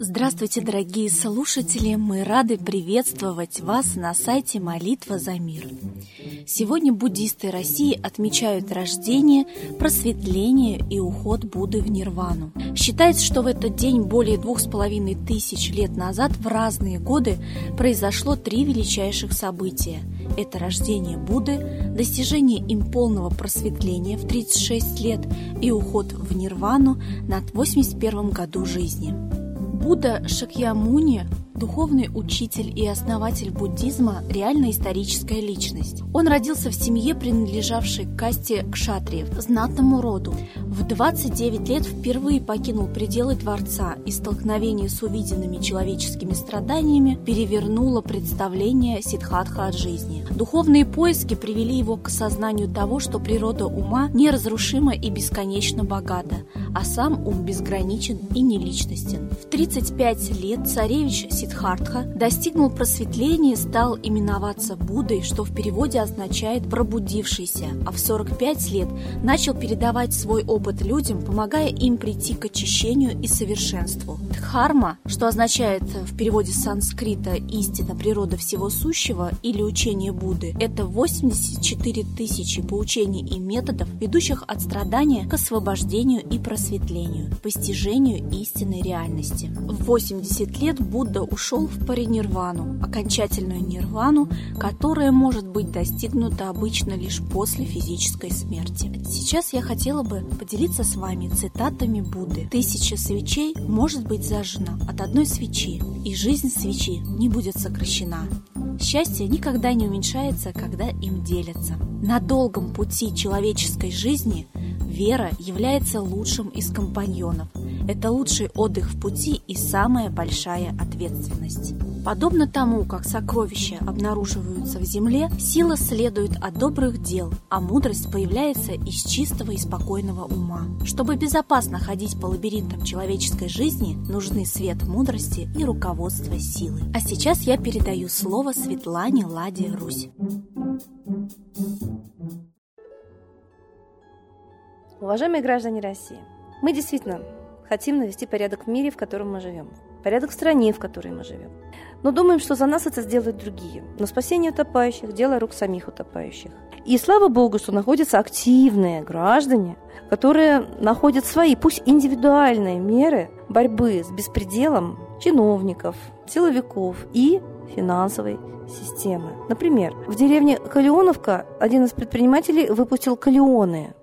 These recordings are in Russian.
Здравствуйте, дорогие слушатели! Мы рады приветствовать вас на сайте «Молитва за мир». Сегодня буддисты России отмечают рождение, просветление и уход Будды в Нирвану. Считается, что в этот день более двух с половиной тысяч лет назад в разные годы произошло три величайших события. Это рождение Будды, достижение им полного просветления в 36 лет и уход в Нирвану на 81 году жизни. Будда Шакьямуни духовный учитель и основатель буддизма – реально историческая личность. Он родился в семье, принадлежавшей к касте кшатриев, знатному роду. В 29 лет впервые покинул пределы дворца, и столкновение с увиденными человеческими страданиями перевернуло представление Сидхатха от жизни. Духовные поиски привели его к осознанию того, что природа ума неразрушима и бесконечно богата, а сам ум безграничен и неличностен. В 35 лет царевич Сидхатха Сиддхартха достигнул просветления и стал именоваться Буддой, что в переводе означает «пробудившийся», а в 45 лет начал передавать свой опыт людям, помогая им прийти к очищению и совершенству. Дхарма, что означает в переводе с санскрита «истина, природа всего сущего» или «учение Будды», это 84 тысячи поучений и методов, ведущих от страдания к освобождению и просветлению, постижению истинной реальности. В 80 лет Будда ушел в паринирвану, окончательную нирвану, которая может быть достигнута обычно лишь после физической смерти. Сейчас я хотела бы поделиться с вами цитатами Будды. Тысяча свечей может быть зажжена от одной свечи, и жизнь свечи не будет сокращена. Счастье никогда не уменьшается, когда им делятся. На долгом пути человеческой жизни вера является лучшим из компаньонов – это лучший отдых в пути и самая большая ответственность. Подобно тому, как сокровища обнаруживаются в земле, сила следует от добрых дел, а мудрость появляется из чистого и спокойного ума. Чтобы безопасно ходить по лабиринтам человеческой жизни, нужны свет мудрости и руководство силы. А сейчас я передаю слово Светлане Ладе Русь. Уважаемые граждане России, мы действительно хотим навести порядок в мире, в котором мы живем, порядок в стране, в которой мы живем. Но думаем, что за нас это сделают другие. Но спасение утопающих – дело рук самих утопающих. И слава Богу, что находятся активные граждане, которые находят свои, пусть индивидуальные меры борьбы с беспределом чиновников, силовиков и финансовой системы. Например, в деревне Калионовка один из предпринимателей выпустил калионы,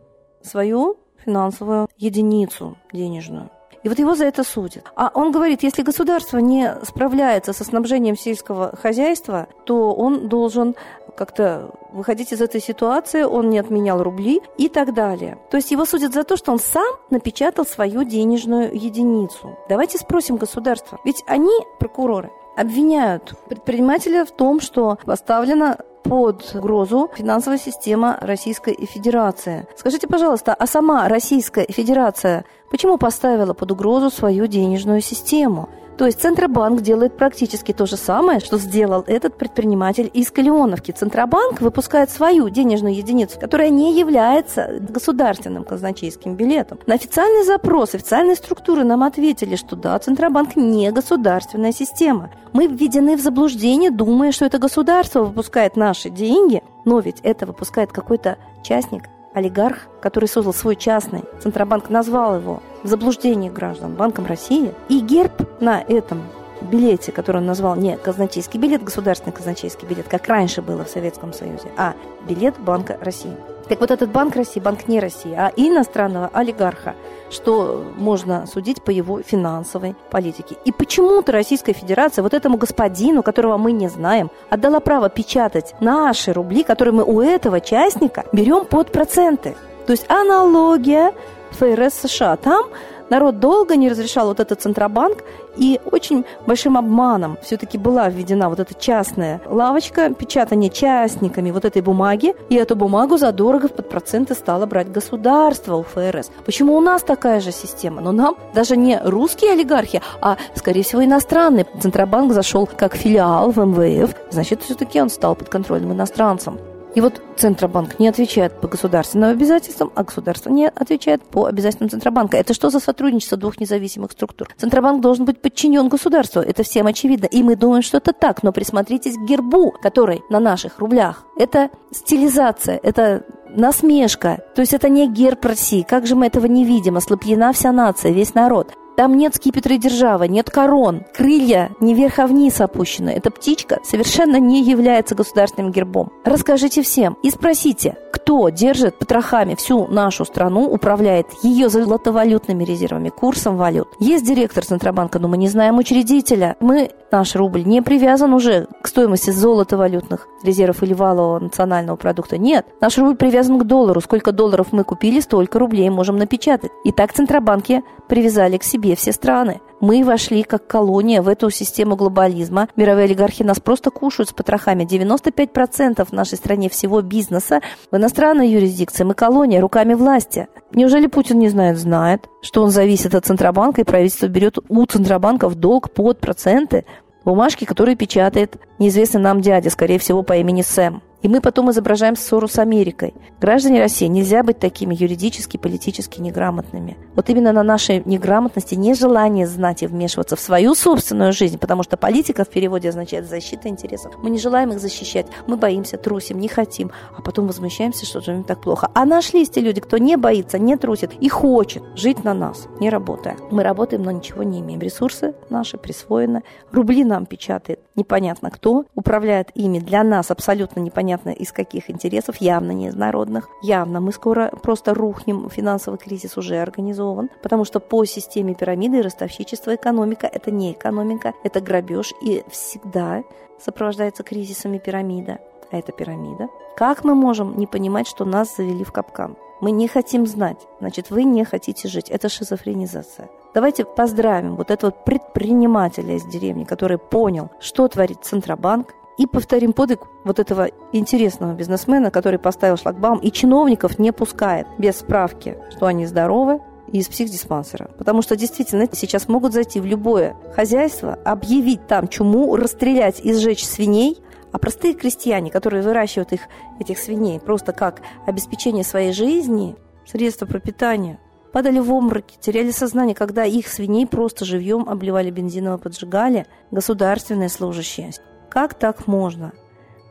свою финансовую единицу денежную. И вот его за это судят. А он говорит, если государство не справляется со снабжением сельского хозяйства, то он должен как-то выходить из этой ситуации, он не отменял рубли и так далее. То есть его судят за то, что он сам напечатал свою денежную единицу. Давайте спросим государство. Ведь они, прокуроры, обвиняют предпринимателя в том, что поставлена под угрозу финансовая система Российской Федерации. Скажите, пожалуйста, а сама Российская Федерация почему поставила под угрозу свою денежную систему? То есть Центробанк делает практически то же самое, что сделал этот предприниматель из Калионовки. Центробанк выпускает свою денежную единицу, которая не является государственным казначейским билетом. На официальный запрос официальные структуры нам ответили, что да, Центробанк не государственная система. Мы введены в заблуждение, думая, что это государство выпускает наши деньги, но ведь это выпускает какой-то частник, олигарх, который создал свой частный, Центробанк назвал его в заблуждении граждан Банком России, и герб на этом билете, который он назвал не казначейский билет, государственный казначейский билет, как раньше было в Советском Союзе, а билет Банка России. Так вот этот Банк России, банк не России, а иностранного олигарха, что можно судить по его финансовой политике. И почему-то Российская Федерация вот этому господину, которого мы не знаем, отдала право печатать наши рубли, которые мы у этого частника берем под проценты. То есть аналогия ФРС США. Там народ долго не разрешал вот этот Центробанк, и очень большим обманом все-таки была введена вот эта частная лавочка, печатание частниками вот этой бумаги, и эту бумагу задорого под проценты стало брать государство у ФРС. Почему у нас такая же система? Но нам даже не русские олигархи, а, скорее всего, иностранные. Центробанк зашел как филиал в МВФ, значит, все-таки он стал подконтрольным иностранцам. И вот Центробанк не отвечает по государственным обязательствам, а государство не отвечает по обязательствам Центробанка. Это что за сотрудничество двух независимых структур? Центробанк должен быть подчинен государству, это всем очевидно. И мы думаем, что это так, но присмотритесь к гербу, который на наших рублях. Это стилизация, это насмешка. То есть это не герб России. Как же мы этого не видим? Ослаблена вся нация, весь народ. Там нет скипетра и держава, нет корон, крылья не вверх, а вниз опущены. Эта птичка совершенно не является государственным гербом. Расскажите всем и спросите, кто держит потрохами всю нашу страну, управляет ее золотовалютными резервами, курсом валют. Есть директор Центробанка, но мы не знаем учредителя. Мы, наш рубль, не привязан уже к стоимости золотовалютных резервов или валового национального продукта. Нет, наш рубль привязан к доллару. Сколько долларов мы купили, столько рублей можем напечатать. И так Центробанки привязали к себе все страны. Мы вошли как колония в эту систему глобализма. Мировые олигархи нас просто кушают с потрохами. 95% в нашей стране всего бизнеса в иностранной юрисдикции. Мы колония руками власти. Неужели Путин не знает? Знает, что он зависит от Центробанка, и правительство берет у Центробанка в долг под проценты бумажки, которые печатает неизвестный нам дядя, скорее всего, по имени Сэм. И мы потом изображаем ссору с Америкой. Граждане России, нельзя быть такими юридически, политически неграмотными. Вот именно на нашей неграмотности, нежелание знать и вмешиваться в свою собственную жизнь, потому что политика в переводе означает защита интересов. Мы не желаем их защищать, мы боимся, трусим, не хотим, а потом возмущаемся, что живем так плохо. А нашлись те люди, кто не боится, не трусит и хочет жить на нас, не работая. Мы работаем, но ничего не имеем. Ресурсы наши присвоены, рубли нам печатает непонятно кто, управляет ими для нас абсолютно непонятно из каких интересов, явно не из народных. Явно мы скоро просто рухнем, финансовый кризис уже организован, потому что по системе пирамиды ростовщичество экономика – это не экономика, это грабеж и всегда сопровождается кризисами пирамида. А это пирамида. Как мы можем не понимать, что нас завели в капкан? Мы не хотим знать, значит, вы не хотите жить. Это шизофренизация. Давайте поздравим вот этого предпринимателя из деревни, который понял, что творит Центробанк, и повторим подвиг вот этого интересного бизнесмена, который поставил шлагбаум и чиновников не пускает без справки, что они здоровы, из психдиспансера. Потому что действительно сейчас могут зайти в любое хозяйство, объявить там чуму, расстрелять и сжечь свиней, а простые крестьяне, которые выращивают их, этих свиней просто как обеспечение своей жизни, средства пропитания, падали в обмороки, теряли сознание, когда их свиней просто живьем обливали бензиново, поджигали государственные служащие. Как так можно?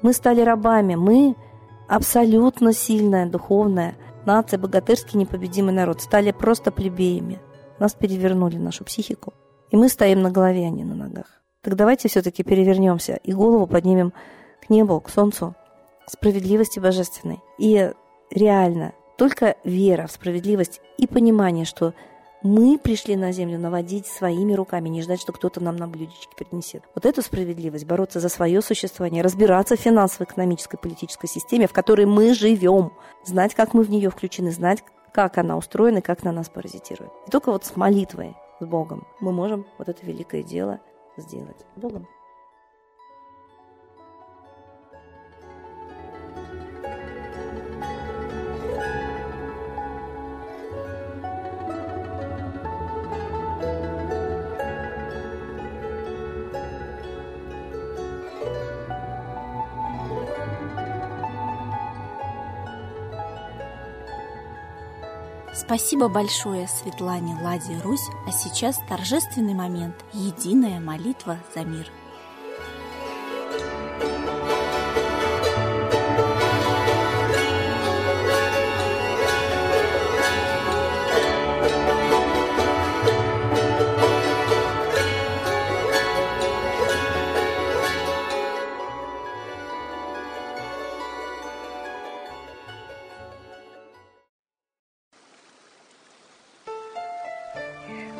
Мы стали рабами, мы абсолютно сильная, духовная нация, богатырский непобедимый народ, стали просто плебеями. Нас перевернули, нашу психику. И мы стоим на голове, а не на ногах. Так давайте все-таки перевернемся и голову поднимем к небу, к солнцу, к справедливости божественной. И реально, только вера в справедливость и понимание, что мы пришли на землю наводить своими руками, не ждать, что кто-то нам на блюдечке принесет. Вот эту справедливость, бороться за свое существование, разбираться в финансово-экономической политической системе, в которой мы живем, знать, как мы в нее включены, знать, как она устроена и как на нас паразитирует. И только вот с молитвой, с Богом мы можем вот это великое дело сделать. Богом. Спасибо большое Светлане Ладе Русь, а сейчас торжественный момент – единая молитва за мир –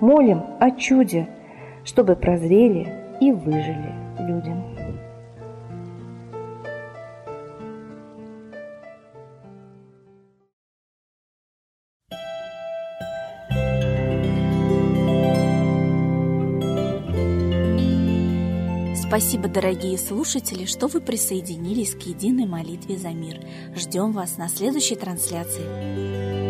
молим о чуде, чтобы прозрели и выжили люди. Спасибо, дорогие слушатели, что вы присоединились к единой молитве за мир. Ждем вас на следующей трансляции.